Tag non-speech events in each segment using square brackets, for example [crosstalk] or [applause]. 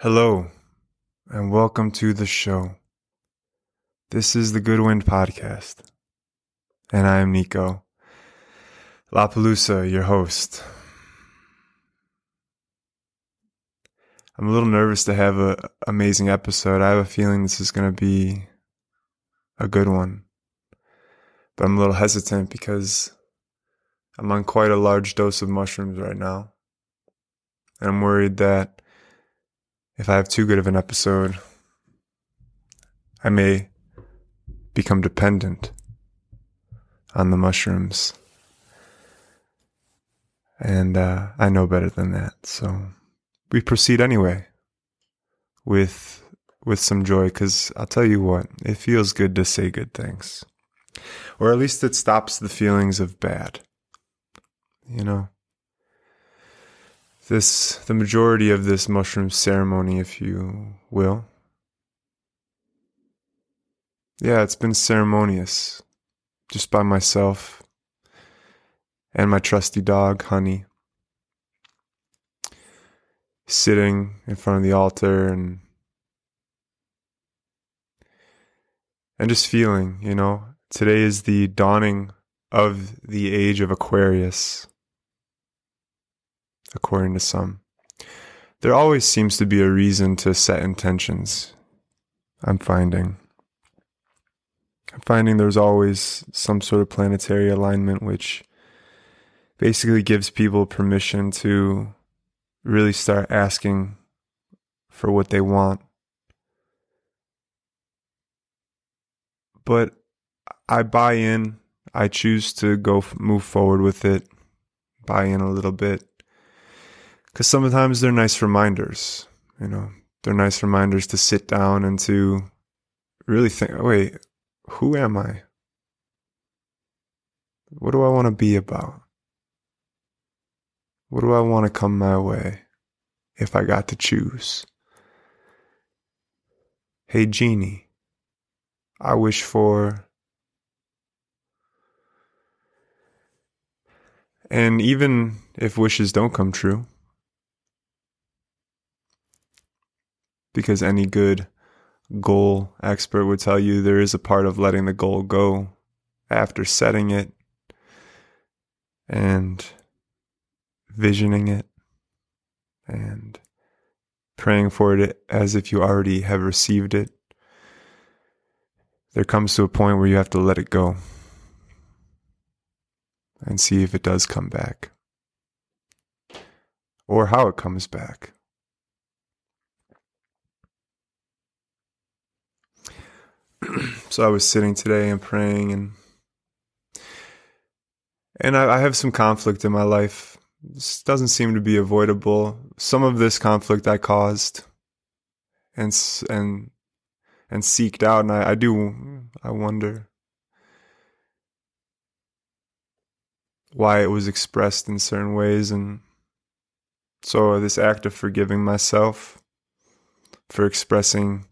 Hello, and welcome to the show. This is the Goodwind Podcast, and I am Niko Lapelusa, your host. I'm a little nervous to have an amazing episode. I have a feeling this is going to be a good one, but I'm a little hesitant because I'm on quite a large dose of mushrooms right now, and I'm worried that if I have too good of an episode, I may become dependent on the mushrooms. And uh, I know better than that. So we proceed anyway with with some joy because I'll tell you what, it feels good to say good things. Or at least it stops the feelings of bad. You know? This the majority of this mushroom ceremony if you will. Yeah it's been ceremonious just by myself and my trusty dog honey sitting in front of the altar and and just feeling you know. Today is the dawning of the age of aquarius according to some. There always seems to be a reason to set intentions. I'm finding. I'm finding there's always some sort of planetary alignment which basically gives people permission to really start asking for what they want. But I buy in. I choose to go move forward with it, buy in a little bit because sometimes they're nice reminders. You know, they're nice reminders to sit down and to really think, oh, wait, who am I? What do I want to be about? What do I want to come my way if I got to choose? Hey, Genie, I wish for. And even if wishes don't come true, because any good goal expert would tell you there is a part of letting the goal go after setting it and visioning it and praying for it as if you already have received it. There comes to a point where you have to let it go and see if it does come back or how it comes back. [clears throat] so I was sitting today and praying and and I, I, have some conflict in my life. This doesn't seem to be avoidable. Some of this conflict I caused and and and seeked out, and I, I do I wonder why it was expressed in certain ways, and so this act of forgiving myself for expressing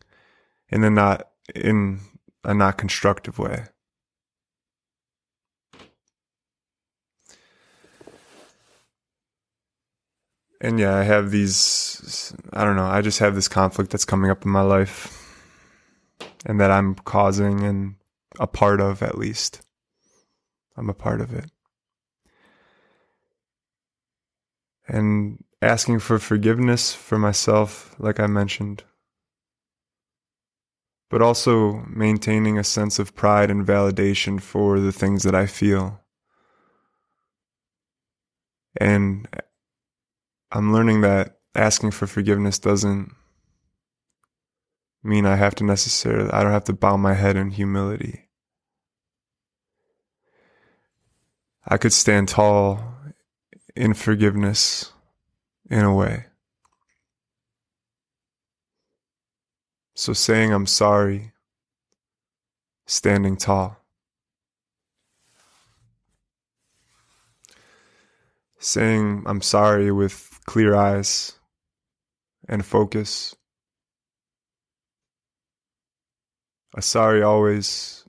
in a not in a not constructive way. And yeah, I have these, I don't know, I just have this conflict that's coming up in my life and that I'm causing and a part of at least. I'm a part of it. And asking for forgiveness for myself, like I mentioned, but also maintaining a sense of pride and validation for the things that I feel. And I'm learning that asking for forgiveness doesn't mean I have to necessarily, I don't have to bow my head in humility. I could stand tall in forgiveness in a way. So saying I'm sorry, standing tall. Saying I'm sorry with clear eyes and focus. A sorry always,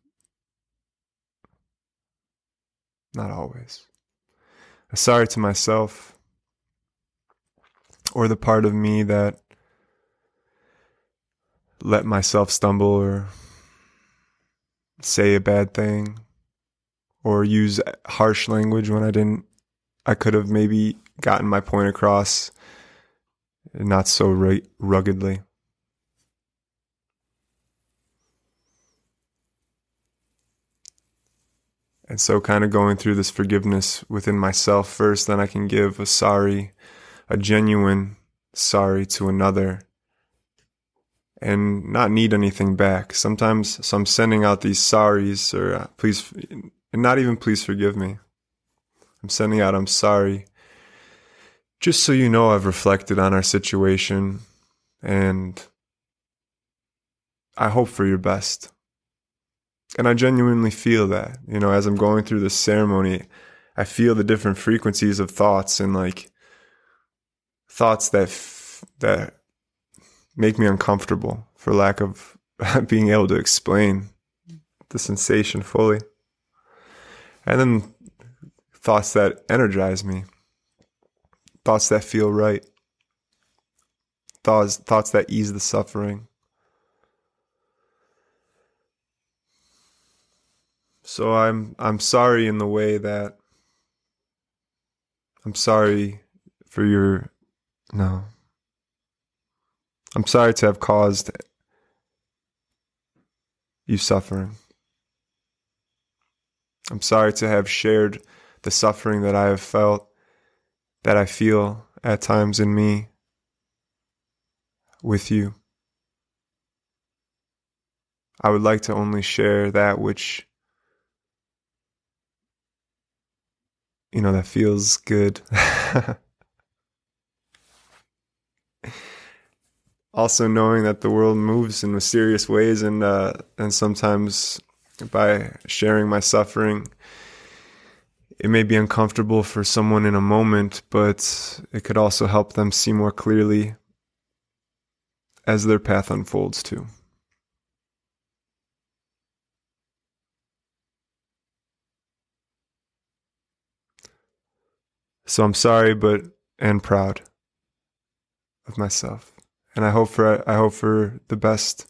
not always. A sorry to myself or the part of me that let myself stumble or say a bad thing or use harsh language when I didn't. I could have maybe gotten my point across not so ruggedly. And so, kind of going through this forgiveness within myself first, then I can give a sorry, a genuine sorry to another and not need anything back. Sometimes, so I'm sending out these sorries or uh, please, and not even please forgive me. I'm sending out, I'm sorry. Just so you know, I've reflected on our situation and I hope for your best. And I genuinely feel that, you know, as I'm going through this ceremony, I feel the different frequencies of thoughts and like thoughts that, f- that make me uncomfortable for lack of [laughs] being able to explain the sensation fully. And then thoughts that energize me, thoughts that feel right, thoughts, thoughts that ease the suffering. So I'm I'm sorry in the way that I'm sorry for your no I'm sorry to have caused you suffering. I'm sorry to have shared the suffering that I have felt, that I feel at times in me with you. I would like to only share that which, you know, that feels good. [laughs] also knowing that the world moves in mysterious ways and uh, and sometimes by sharing my suffering it may be uncomfortable for someone in a moment but it could also help them see more clearly as their path unfolds too. So i'm sorry but and proud of myself and I hope for I hope for the best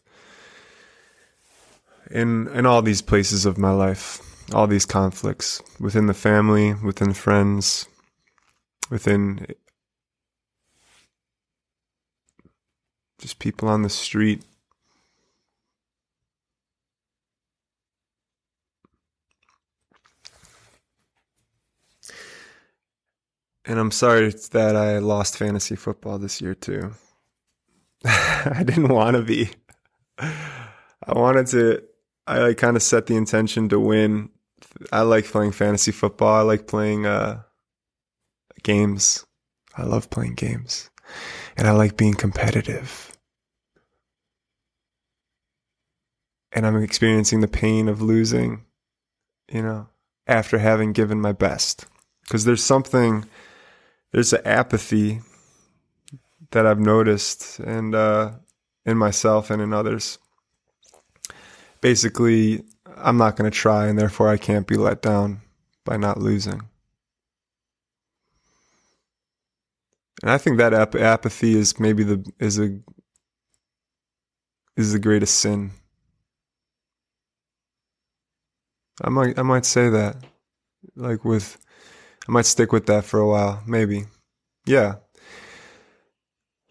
in in all these places of my life, all these conflicts within the family, within friends, within just people on the street. And I'm sorry that I lost fantasy football this year too. [laughs] I didn't want to be. I wanted to. I like kind of set the intention to win. I like playing fantasy football. I like playing uh, games. I love playing games, and I like being competitive. And I'm experiencing the pain of losing, you know, after having given my best. Because there's something, there's an apathy that I've noticed and uh, in myself and in others. Basically, I'm not going to try, and therefore I can't be let down by not losing. And I think that ap- apathy is maybe the is a is the greatest sin. I might I might say that, like with, I might stick with that for a while, maybe. Yeah,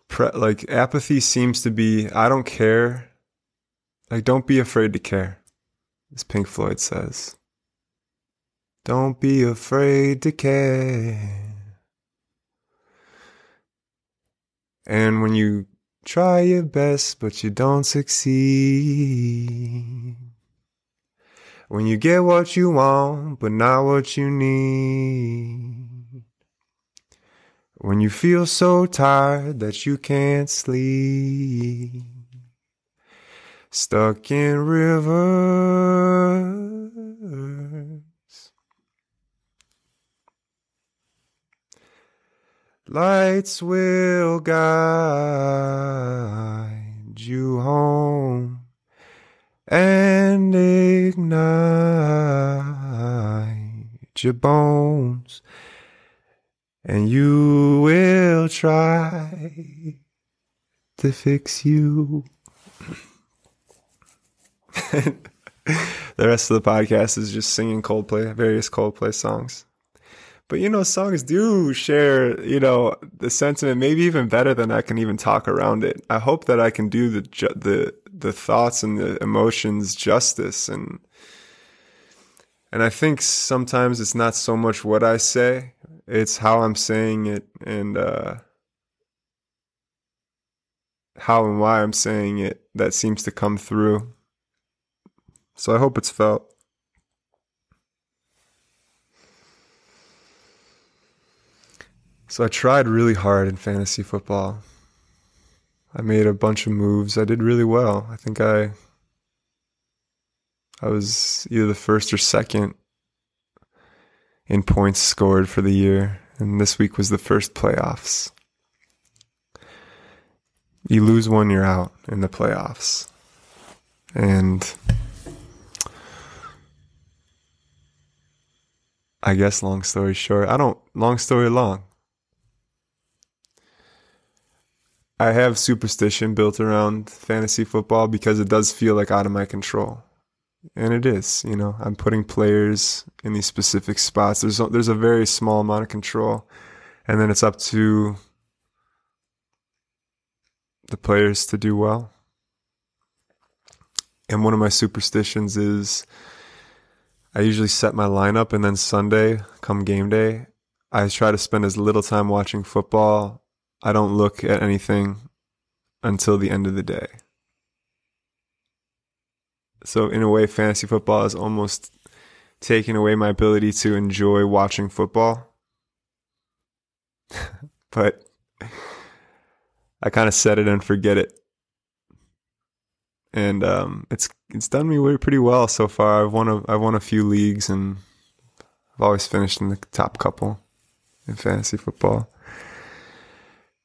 pre- like apathy seems to be I don't care. Like don't be afraid to care. As Pink Floyd says. Don't be afraid to care. And when you try your best but you don't succeed. When you get what you want but not what you need. When you feel so tired that you can't sleep, stuck in rivers. Lights will guide you home and ignite your bones and you will try to fix you. [laughs] the rest of the podcast is just singing Coldplay, various Coldplay songs. But you know, songs do share, you know, the sentiment maybe even better than I can even talk around it. I hope that I can do the the the thoughts and the emotions justice and and I think sometimes it's not so much what I say, it's how I'm saying it and uh how and why I'm saying it that seems to come through. So I hope it's felt. So I tried really hard in fantasy football. I made a bunch of moves. I did really well. I think I I was either the first or second in points scored for the year, and this week was the first playoffs. You lose one, you're out in the playoffs. And I guess long story short, I don't long story long. I have superstition built around fantasy football because it does feel like out of my control. And it is, you know, I'm putting players in these specific spots. There's a, there's a very small amount of control. And then it's up to the players to do well. And one of my superstitions is I usually set my lineup and then Sunday, come game day, I try to spend as little time watching football I don't look at anything until the end of the day. So, in a way, fantasy football is almost taking away my ability to enjoy watching football. [laughs] but I kind of set it and forget it. And um, it's it's done me pretty well so far. I've won a I've won a few leagues and I've always finished in the top couple in fantasy football.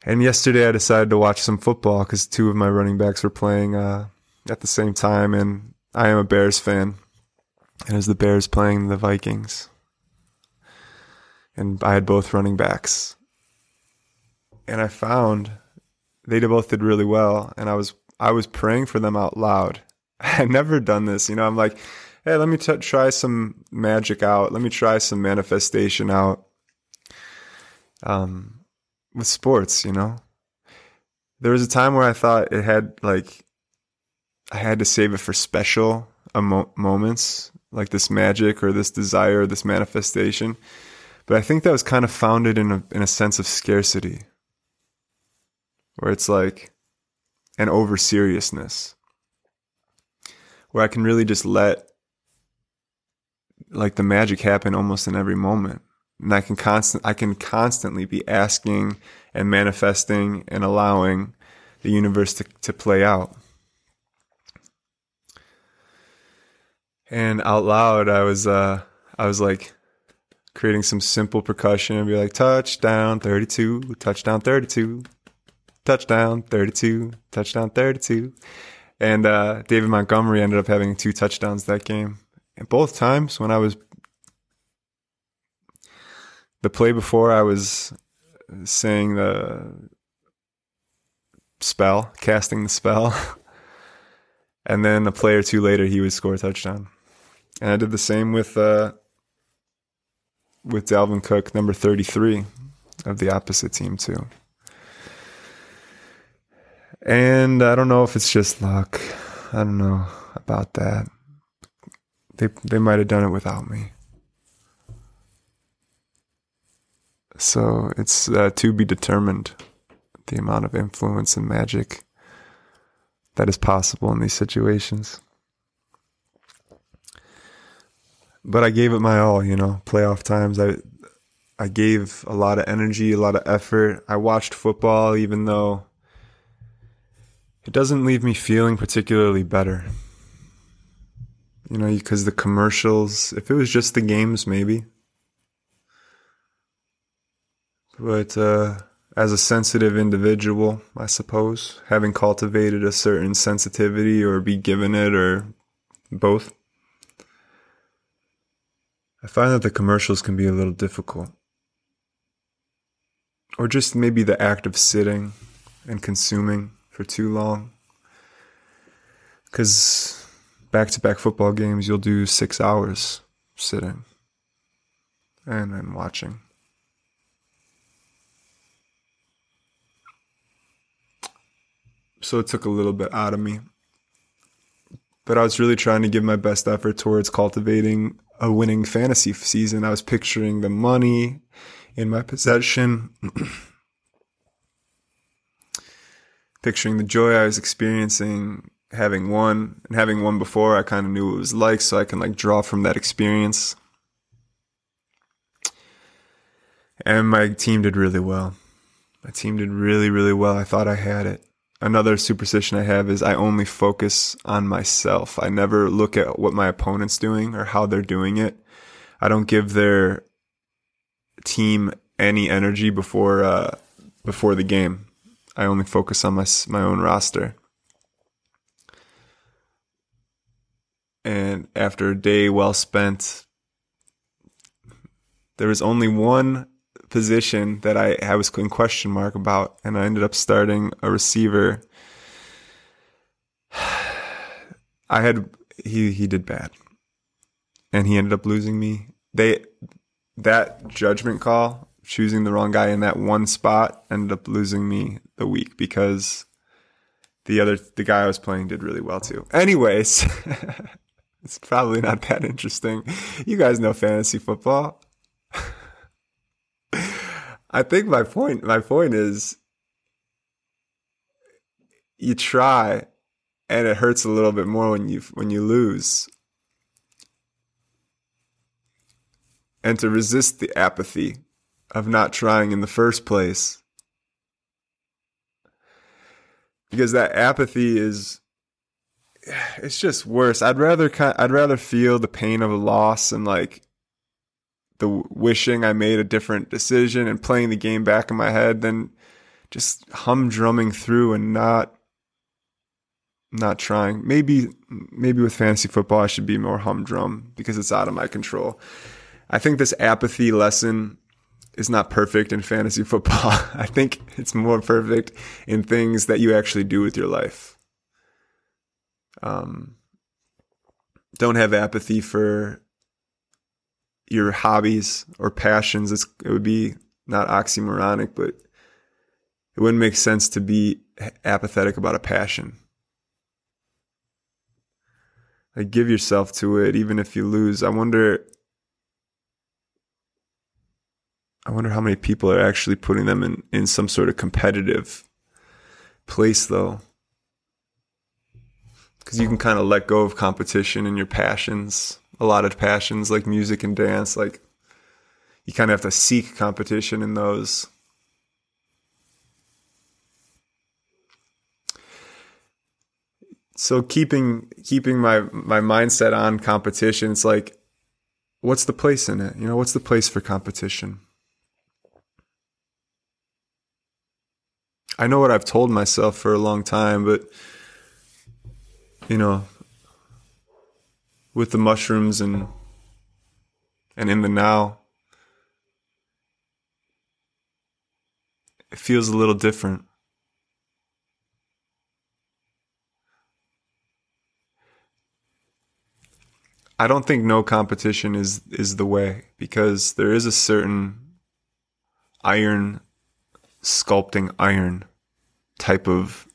And yesterday I decided to watch some football because two of my running backs were playing uh, at the same time, and I am a Bears fan. And it was the Bears playing the Vikings, and I had both running backs, and I found they both did really well, and I was I was praying for them out loud. [laughs] I had never done this, you know. I'm like, hey, let me t- try some magic out. Let me try some manifestation out. Um, with sports, you know. There was a time where I thought it had like I had to save it for special moments, like this magic or this desire or this manifestation. But I think that was kind of founded in a in a sense of scarcity, where it's like an over seriousness, where I can really just let like the magic happen almost in every moment and I can constant I can constantly be asking and manifesting and allowing the universe to, to play out. And out loud I was uh I was like creating some simple percussion and be like touchdown 32 touchdown 32 touchdown 32 touchdown 32 and uh, David Montgomery ended up having two touchdowns that game and both times when I was the play before I was saying the spell, casting the spell. [laughs] and then a play or two later he would score a touchdown. And I did the same with uh, with Dalvin Cook, number 33 of the opposite team too. And I don't know if it's just luck. I don't know about that. They they might have done it without me. So it's uh, to be determined the amount of influence and magic that is possible in these situations. But I gave it my all, you know, playoff times. I I gave a lot of energy, a lot of effort. I watched football even though it doesn't leave me feeling particularly better. You know, because the commercials, if it was just the games, maybe. But uh, as a sensitive individual, I suppose, having cultivated a certain sensitivity or be given it or both, I find that the commercials can be a little difficult. Or just maybe the act of sitting and consuming for too long. Because back to back football games, you'll do six hours sitting and then watching. So it took a little bit out of me. But I was really trying to give my best effort towards cultivating a winning fantasy season. I was picturing the money in my possession, [clears throat] picturing the joy I was experiencing having won and having won before. I kind of knew what it was like, so I can like draw from that experience. And my team did really well. My team did really, really well. I thought I had it. Another superstition I have is I only focus on myself. I never look at what my opponent's doing or how they're doing it. I don't give their team any energy before uh, before the game. I only focus on my my own roster. And after a day well spent, there was only one position that I, I was in question mark about, and I ended up starting a receiver. [sighs] I had he he did bad, and he ended up losing me. They that judgment call, choosing the wrong guy in that one spot, ended up losing me the week because the other the guy I was playing did really well too. Anyways, [laughs] it's probably not that interesting. You guys know fantasy football. I think my point my point is you try and it hurts a little bit more when you when you lose. And to resist the apathy of not trying in the first place. Because that apathy is it's just worse. I'd rather I'd rather feel the pain of a loss and like the wishing I made a different decision and playing the game back in my head than just humdrumming through and not not trying. Maybe maybe with fantasy football I should be more humdrum because it's out of my control. I think this apathy lesson is not perfect in fantasy football. [laughs] I think it's more perfect in things that you actually do with your life. Um, don't have apathy for your hobbies or passions. It's, it would be not oxymoronic, but it wouldn't make sense to be apathetic about a passion. Like give yourself to it, even if you lose. I wonder. I wonder how many people are actually putting them in, in some sort of competitive place, though. Because you can kind of let go of competition and your passions a lot of passions like music and dance. Like you kind of have to seek competition in those. So keeping keeping my my mindset on competition, it's like, what's the place in it? You know, what's the place for competition? I know what I've told myself for a long time, but you know, with the mushrooms and and in the now it feels a little different I don't think no competition is is the way because there is a certain iron sculpting iron type of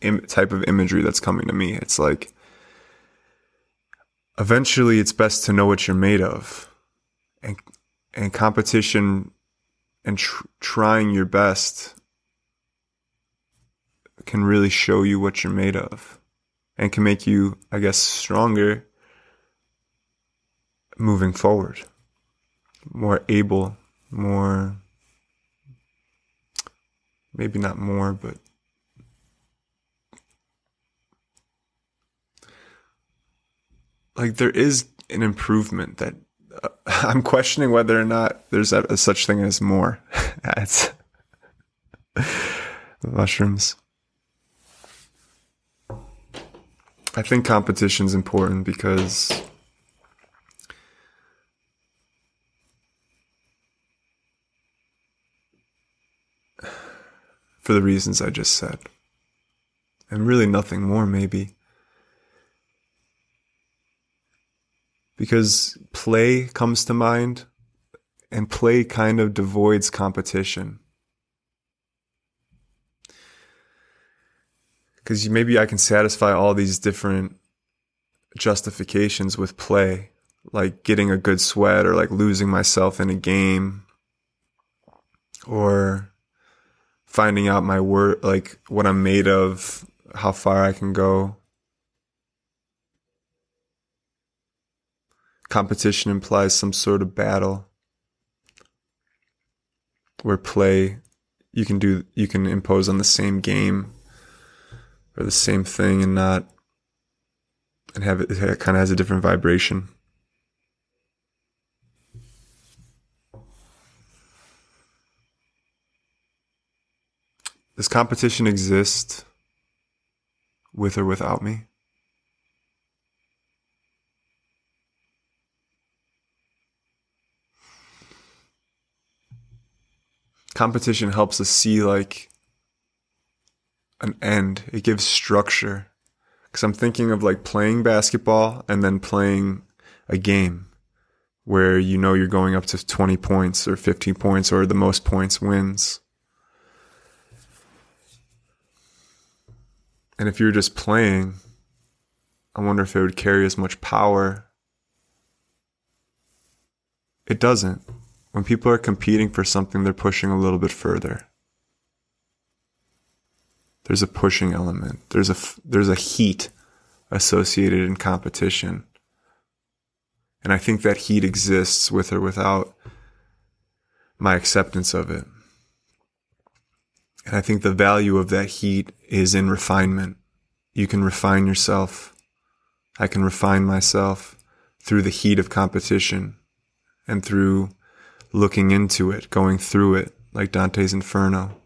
Im- type of imagery that's coming to me. It's like eventually it's best to know what you're made of and and competition and tr- trying your best can really show you what you're made of and can make you i guess stronger moving forward. More able more maybe not more but like there is an improvement that uh, [laughs] I'm questioning whether or not there's a, a such thing as more. [laughs] it's mushrooms. I think competition is important because [sighs] for the reasons I just said. And really nothing more, maybe. Because play comes to mind and play kind of devoids competition. Because maybe I can satisfy all these different justifications with play, like getting a good sweat or like losing myself in a game or finding out my work, like what I'm made of, how far I can go. Competition implies some sort of battle where play you can do you can impose on the same game or the same thing and not and have it, it kind of has a different vibration. Does competition exist with or without me? Competition helps us see like an end. It gives structure. Cause I'm thinking of like playing basketball and then playing a game where you know you're going up to 20 points or 15 points or the most points wins. And if you're just playing, I wonder if it would carry as much power. It doesn't. When people are competing for something, they're pushing a little bit further. There's a pushing element. There's a there's a heat associated in competition. And I think that heat exists with or without my acceptance of it. And I think the value of that heat is in refinement. You can refine yourself. I can refine myself through the heat of competition and through looking into it, going through it, like Dante's Inferno,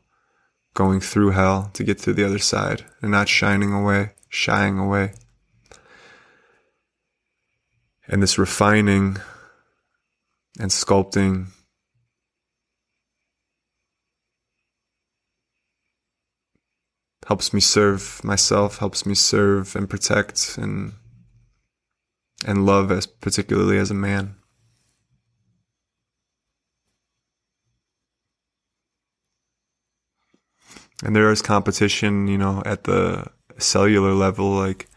going through hell to get to the other side and not shining away, shying away. And this refining and sculpting helps me serve myself, helps me serve and protect and and love as particularly as a man. And there is competition, you know, at the cellular level, like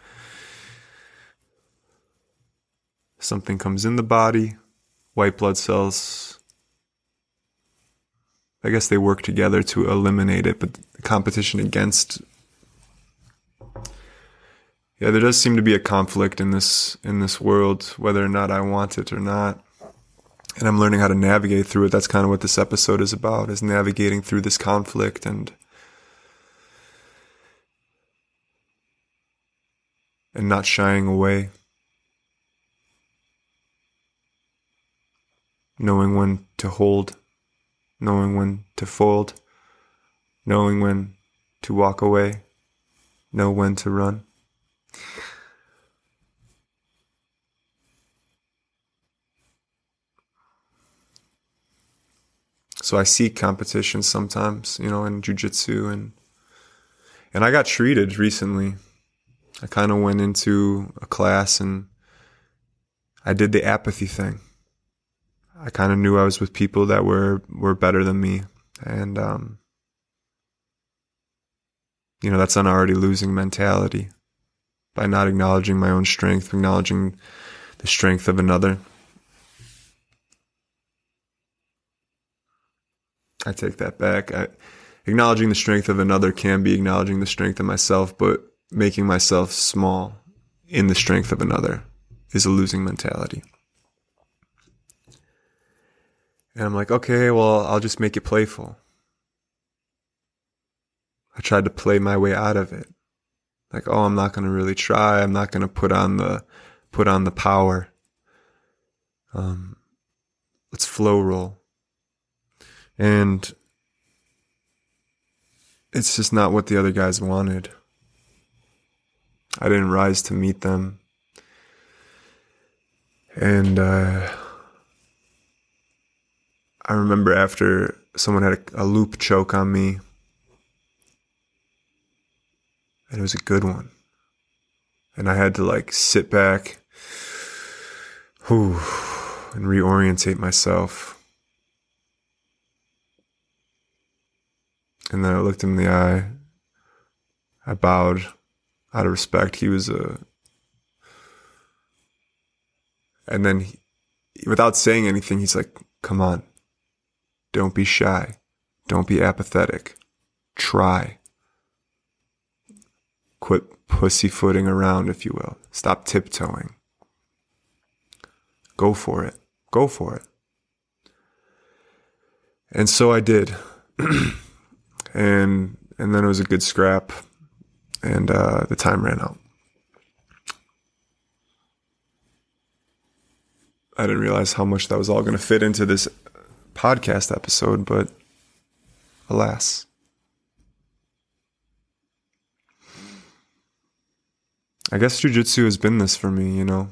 something comes in the body, white blood cells I guess they work together to eliminate it, but the competition against yeah, there does seem to be a conflict in this in this world, whether or not I want it or not. And I'm learning how to navigate through it. That's kind of what this episode is about, is navigating through this conflict and and not shying away. Knowing when to hold knowing when to fold, knowing when to walk away, know when to run. So I see competition sometimes, you know, in jujitsu and and I got treated recently. I kind of went into a class and I did the apathy thing. I kind of knew I was with people that were were better than me, and um, you know that's an already losing mentality by not acknowledging my own strength, acknowledging the strength of another. I take that back. I, acknowledging the strength of another can be acknowledging the strength of myself, but making myself small in the strength of another is a losing mentality. And I'm like, okay, well, I'll just make it playful. I tried to play my way out of it. Like, oh, I'm not going to really try. I'm not going to put on the, put on the power. Um, let's flow roll. And it's just not what the other guys wanted. I didn't rise to meet them. And, uh, I remember after someone had a, a loop choke on me, and it was a good one. And I had to like sit back, whew, and reorientate myself. And then I looked him in the eye. I bowed out of respect. He was a. And then, he, without saying anything, he's like, come on. Don't be shy. Don't be apathetic. Try. Quit pussyfooting around, if you will. Stop tiptoeing. Go for it. Go for it. And so I did. [clears throat] and and then it was a good scrap and uh, the time ran out. I didn't realize how much that was all going to fit into this podcast episode, but alas. I guess jujitsu has been this for me, you know.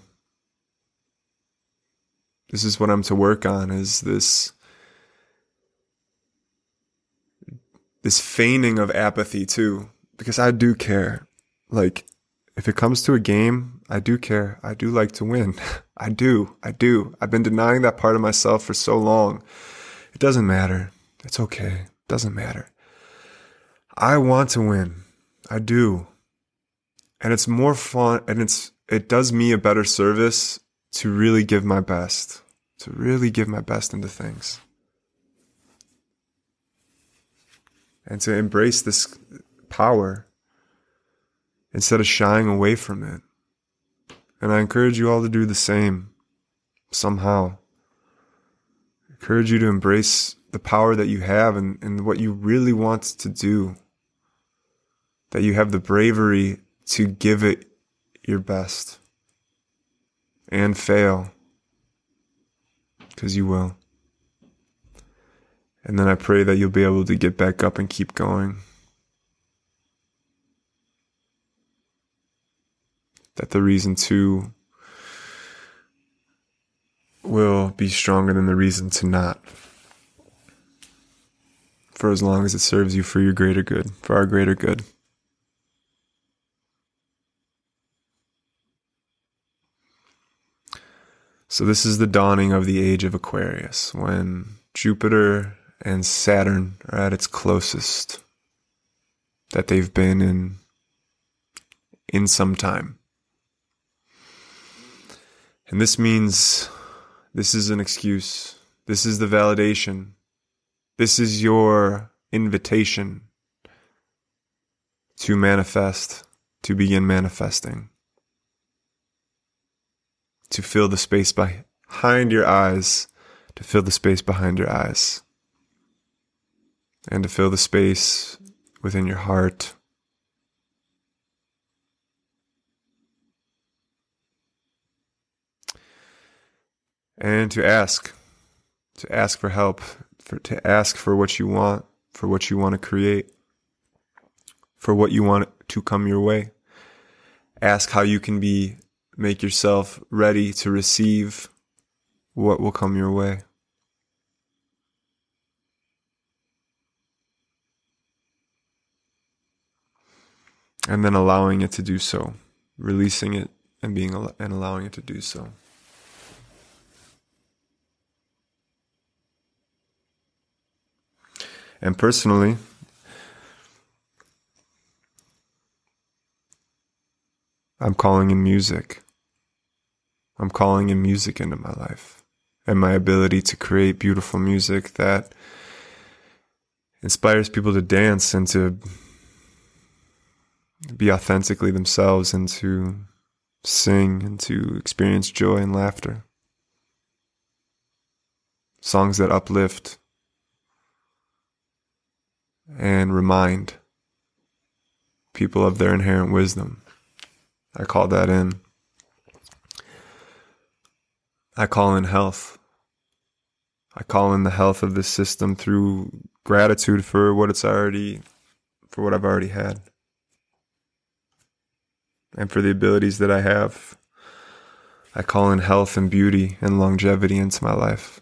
This is what I'm to work on is this this feigning of apathy too because I do care. Like if it comes to a game, I do care. I do like to win. [laughs] I do. I do. I've been denying that part of myself for so long. It doesn't matter. It's okay. It doesn't matter. I want to win. I do. And it's more fun and it's it does me a better service to really give my best. To really give my best into things. And to embrace this power instead of shying away from it. And I encourage you all to do the same somehow. I encourage you to embrace the power that you have and, and what you really want to do. That you have the bravery to give it your best and fail because you will. And then I pray that you'll be able to get back up and keep going. That the reason to will be stronger than the reason to not. For as long as it serves you for your greater good, for our greater good. So, this is the dawning of the age of Aquarius, when Jupiter and Saturn are at its closest that they've been in in some time. And this means this is an excuse. This is the validation. This is your invitation to manifest, to begin manifesting, to fill the space behind your eyes, to fill the space behind your eyes, and to fill the space within your heart and to ask, to ask for help, for, to ask for what you want, for what you want to create, for what you want to come your way. Ask how you can be, make yourself ready to receive what will come your way. And then allowing it to do so, releasing it and being and allowing it to do so. And personally, I'm calling in music. I'm calling in music into my life and my ability to create beautiful music that inspires people to dance and to be authentically themselves and to sing and to experience joy and laughter. Songs that uplift and remind people of their inherent wisdom. I call that in. I call in health. I call in the health of this system through gratitude for what it's already, for what I've already had. And for the abilities that I have. I call in health and beauty and longevity into my life.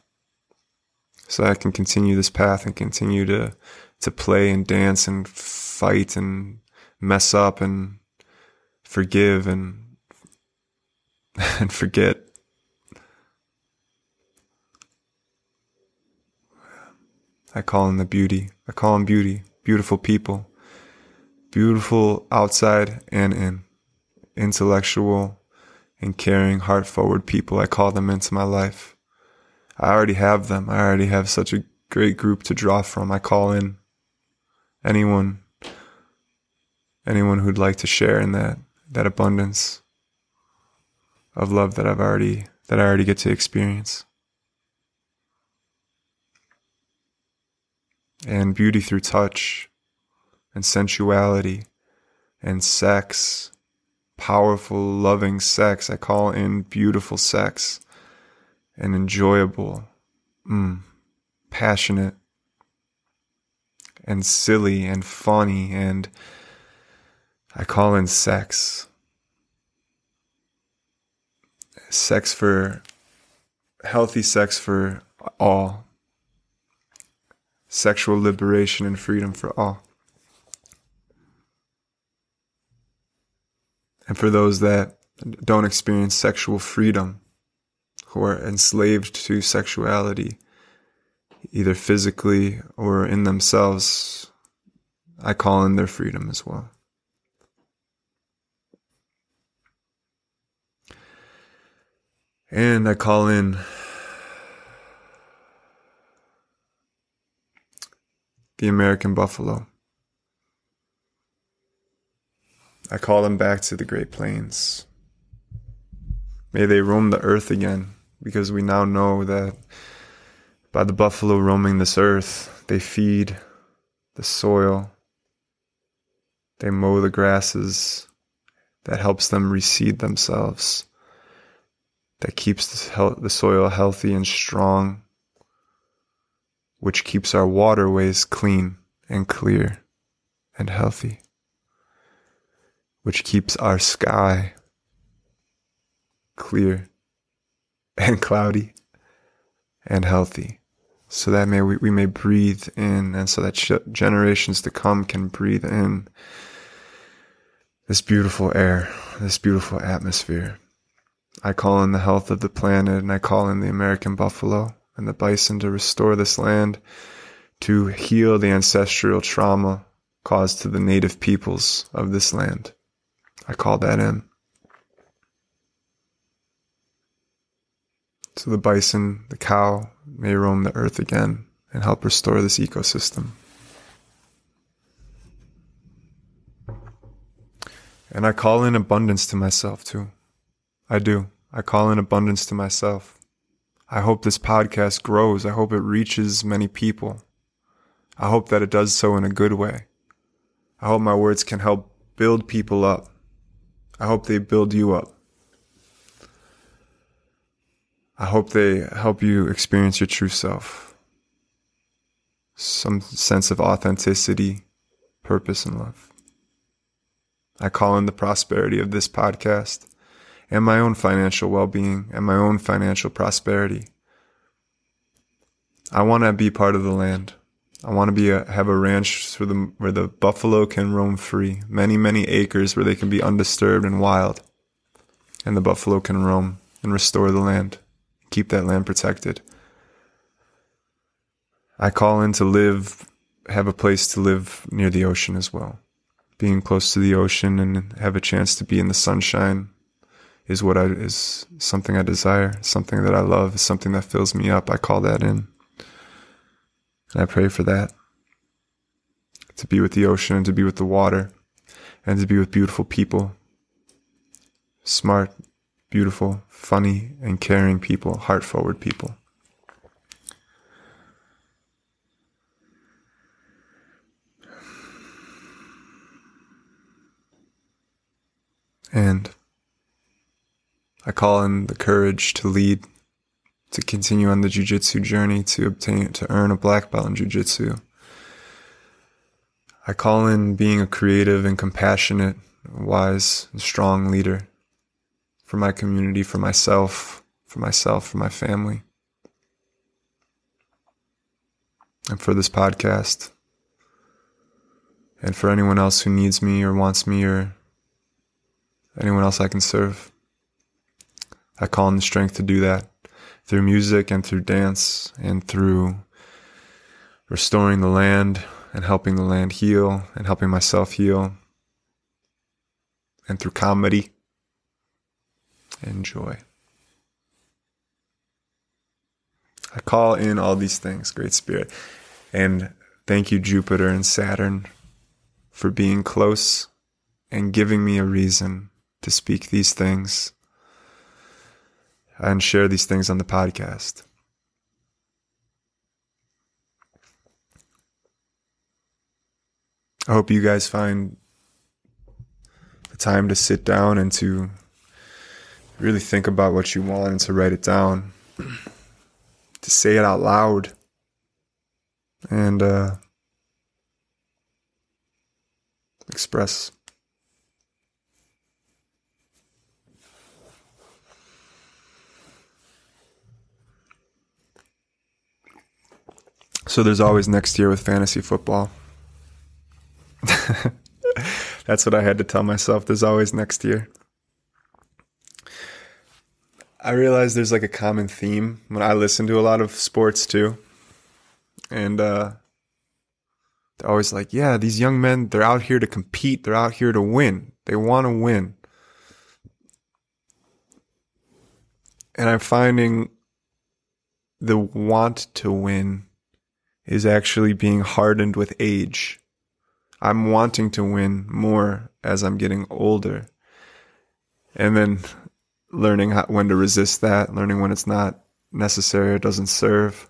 So I can continue this path and continue to to play and dance and fight and mess up and forgive and [laughs] and forget. I call in the beauty. I call in beauty. Beautiful people. Beautiful outside and in. Intellectual and caring, heart forward people. I call them into my life. I already have them. I already have such a great group to draw from. I call in anyone, anyone who'd like to share in that, that abundance of love that I've already, that I already get to experience. and beauty through touch and sensuality and sex, powerful, loving sex. I call in beautiful sex and enjoyable, mm, passionate and silly and funny and I call in sex. Sex for healthy sex for all sexual liberation and freedom for all. And for those that don't experience sexual freedom, who are enslaved to sexuality, either physically or in themselves, I call in their freedom as well. And I call in the American buffalo. I call them back to the Great Plains. May they roam the earth again, because we now know that by the buffalo roaming this earth, they feed the soil, they mow the grasses, that helps them reseed themselves, that keeps the soil healthy and strong which keeps our waterways clean and clear and healthy, which keeps our sky clear and cloudy and healthy, so that may we, we may breathe in, and so that generations to come can breathe in this beautiful air, this beautiful atmosphere. I call in the health of the planet, and I call in the American buffalo and the bison to restore this land, to heal the ancestral trauma caused to the native peoples of this land. I call that in. So the bison, the cow, may roam the earth again and help restore this ecosystem. And I call in abundance to myself too. I do. I call in abundance to myself. I hope this podcast grows. I hope it reaches many people. I hope that it does so in a good way. I hope my words can help build people up. I hope they build you up. I hope they help you experience your true self. Some sense of authenticity, purpose, and love. I call in the prosperity of this podcast and my own financial well-being and my own financial prosperity. I want to be part of the land. I want to be a, have a ranch the, where the buffalo can roam free, many, many acres where they can be undisturbed and wild. And the buffalo can roam and restore the land, keep that land protected. I call in to live, have a place to live near the ocean as well. Being close to the ocean and have a chance to be in the sunshine is what I is something I desire, something that I love, something that fills me up. I call that in. And I pray for that. To be with the ocean and to be with the water and to be with beautiful people. Smart, beautiful, funny, and caring people, heart forward people. And I call in the courage to lead, to continue on the jujitsu journey, to obtain, to earn a black belt in jujitsu. I call in being a creative and compassionate, wise, and strong leader for my community, for myself, for myself, for my family, and for this podcast, and for anyone else who needs me or wants me or anyone else I can serve. I call on the strength to do that through music and through dance and through restoring the land and helping the land heal and helping myself heal. And through comedy and joy. I call in all these things, Great Spirit. And thank you, Jupiter and Saturn, for being close and giving me a reason to speak these things and share these things on the podcast. I hope you guys find the time to sit down and to really think about what you want and to write it down, to say it out loud, and uh, express. So there's always next year with fantasy football. [laughs] That's what I had to tell myself. There's always next year. I realize there's like a common theme when I listen to a lot of sports too. And uh, they're always like, yeah, these young men, they're out here to compete. They're out here to win. They want to win. And I'm finding the want to win is actually being hardened with age. I'm wanting to win more as I'm getting older. And then learning how, when to resist that, learning when it's not necessary or doesn't serve,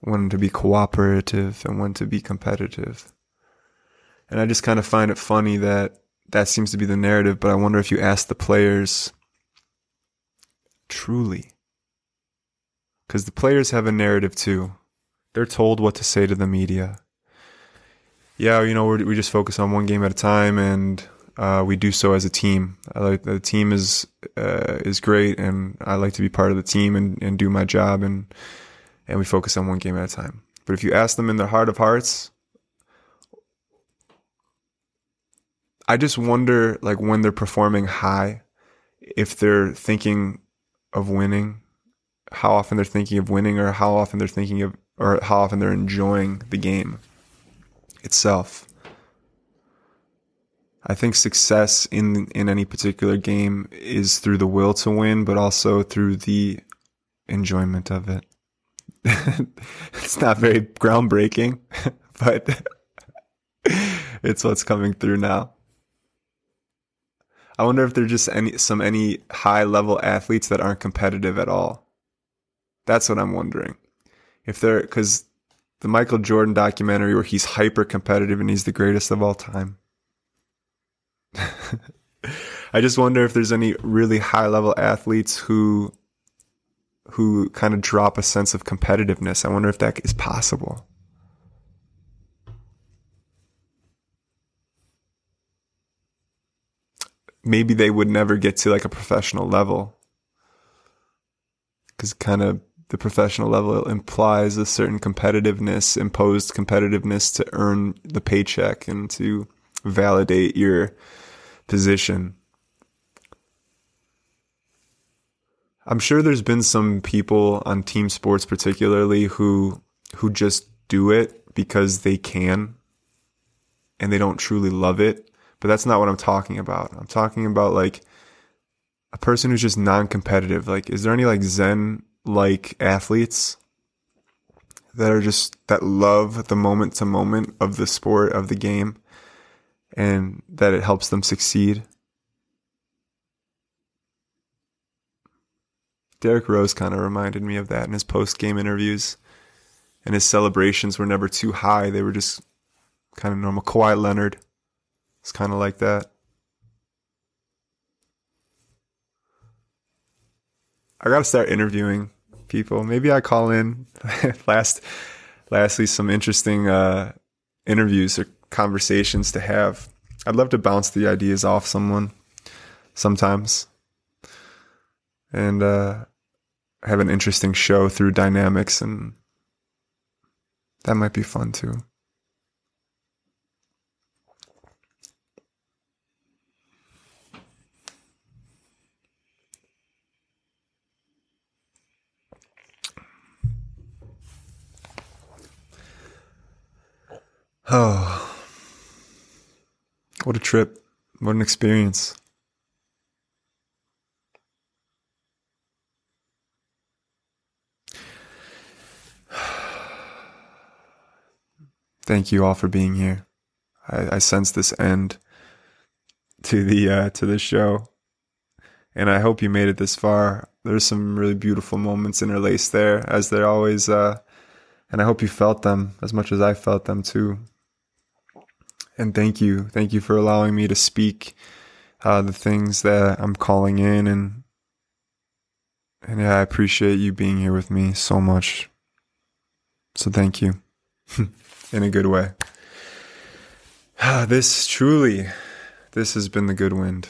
when to be cooperative and when to be competitive. And I just kind of find it funny that that seems to be the narrative, but I wonder if you ask the players truly. Because the players have a narrative too. They're told what to say to the media. Yeah, you know, we just focus on one game at a time, and uh, we do so as a team. I like the team is uh, is great, and I like to be part of the team and, and do my job, and and we focus on one game at a time. But if you ask them in their heart of hearts, I just wonder, like when they're performing high, if they're thinking of winning, how often they're thinking of winning, or how often they're thinking of or how often they're enjoying the game itself. I think success in in any particular game is through the will to win, but also through the enjoyment of it. [laughs] it's not very groundbreaking, [laughs] but [laughs] it's what's coming through now. I wonder if there's just any some any high level athletes that aren't competitive at all. That's what I'm wondering if they're because the Michael Jordan documentary where he's hyper competitive and he's the greatest of all time. [laughs] I just wonder if there's any really high level athletes who who kind of drop a sense of competitiveness. I wonder if that is possible. Maybe they would never get to like a professional level. Cuz kind of the professional level implies a certain competitiveness, imposed competitiveness to earn the paycheck and to validate your position. I'm sure there's been some people on team sports particularly who who just do it because they can and they don't truly love it, but that's not what I'm talking about. I'm talking about like a person who's just non-competitive. Like is there any like zen like athletes that are just that love the moment to moment of the sport of the game and that it helps them succeed. Derrick Rose kind of reminded me of that in his post game interviews. And his celebrations were never too high. They were just kind of normal. Kawhi Leonard. It's kind of like that. I got to start interviewing people. Maybe I call in [laughs] last, lastly, some interesting uh, interviews or conversations to have. I'd love to bounce the ideas off someone sometimes and uh, have an interesting show through dynamics, and that might be fun too. Oh, what a trip. What an experience. [sighs] Thank you all for being here. I, I sense this end to the uh, to the show, and I hope you made it this far. There's some really beautiful moments interlaced there, as there always, uh, and I hope you felt them as much as I felt them too. And thank you, thank you for allowing me to speak uh, the things that I'm calling in, and and yeah, I appreciate you being here with me so much. So thank you. [laughs] in a good way. [sighs] This truly, this has been the Goodwind.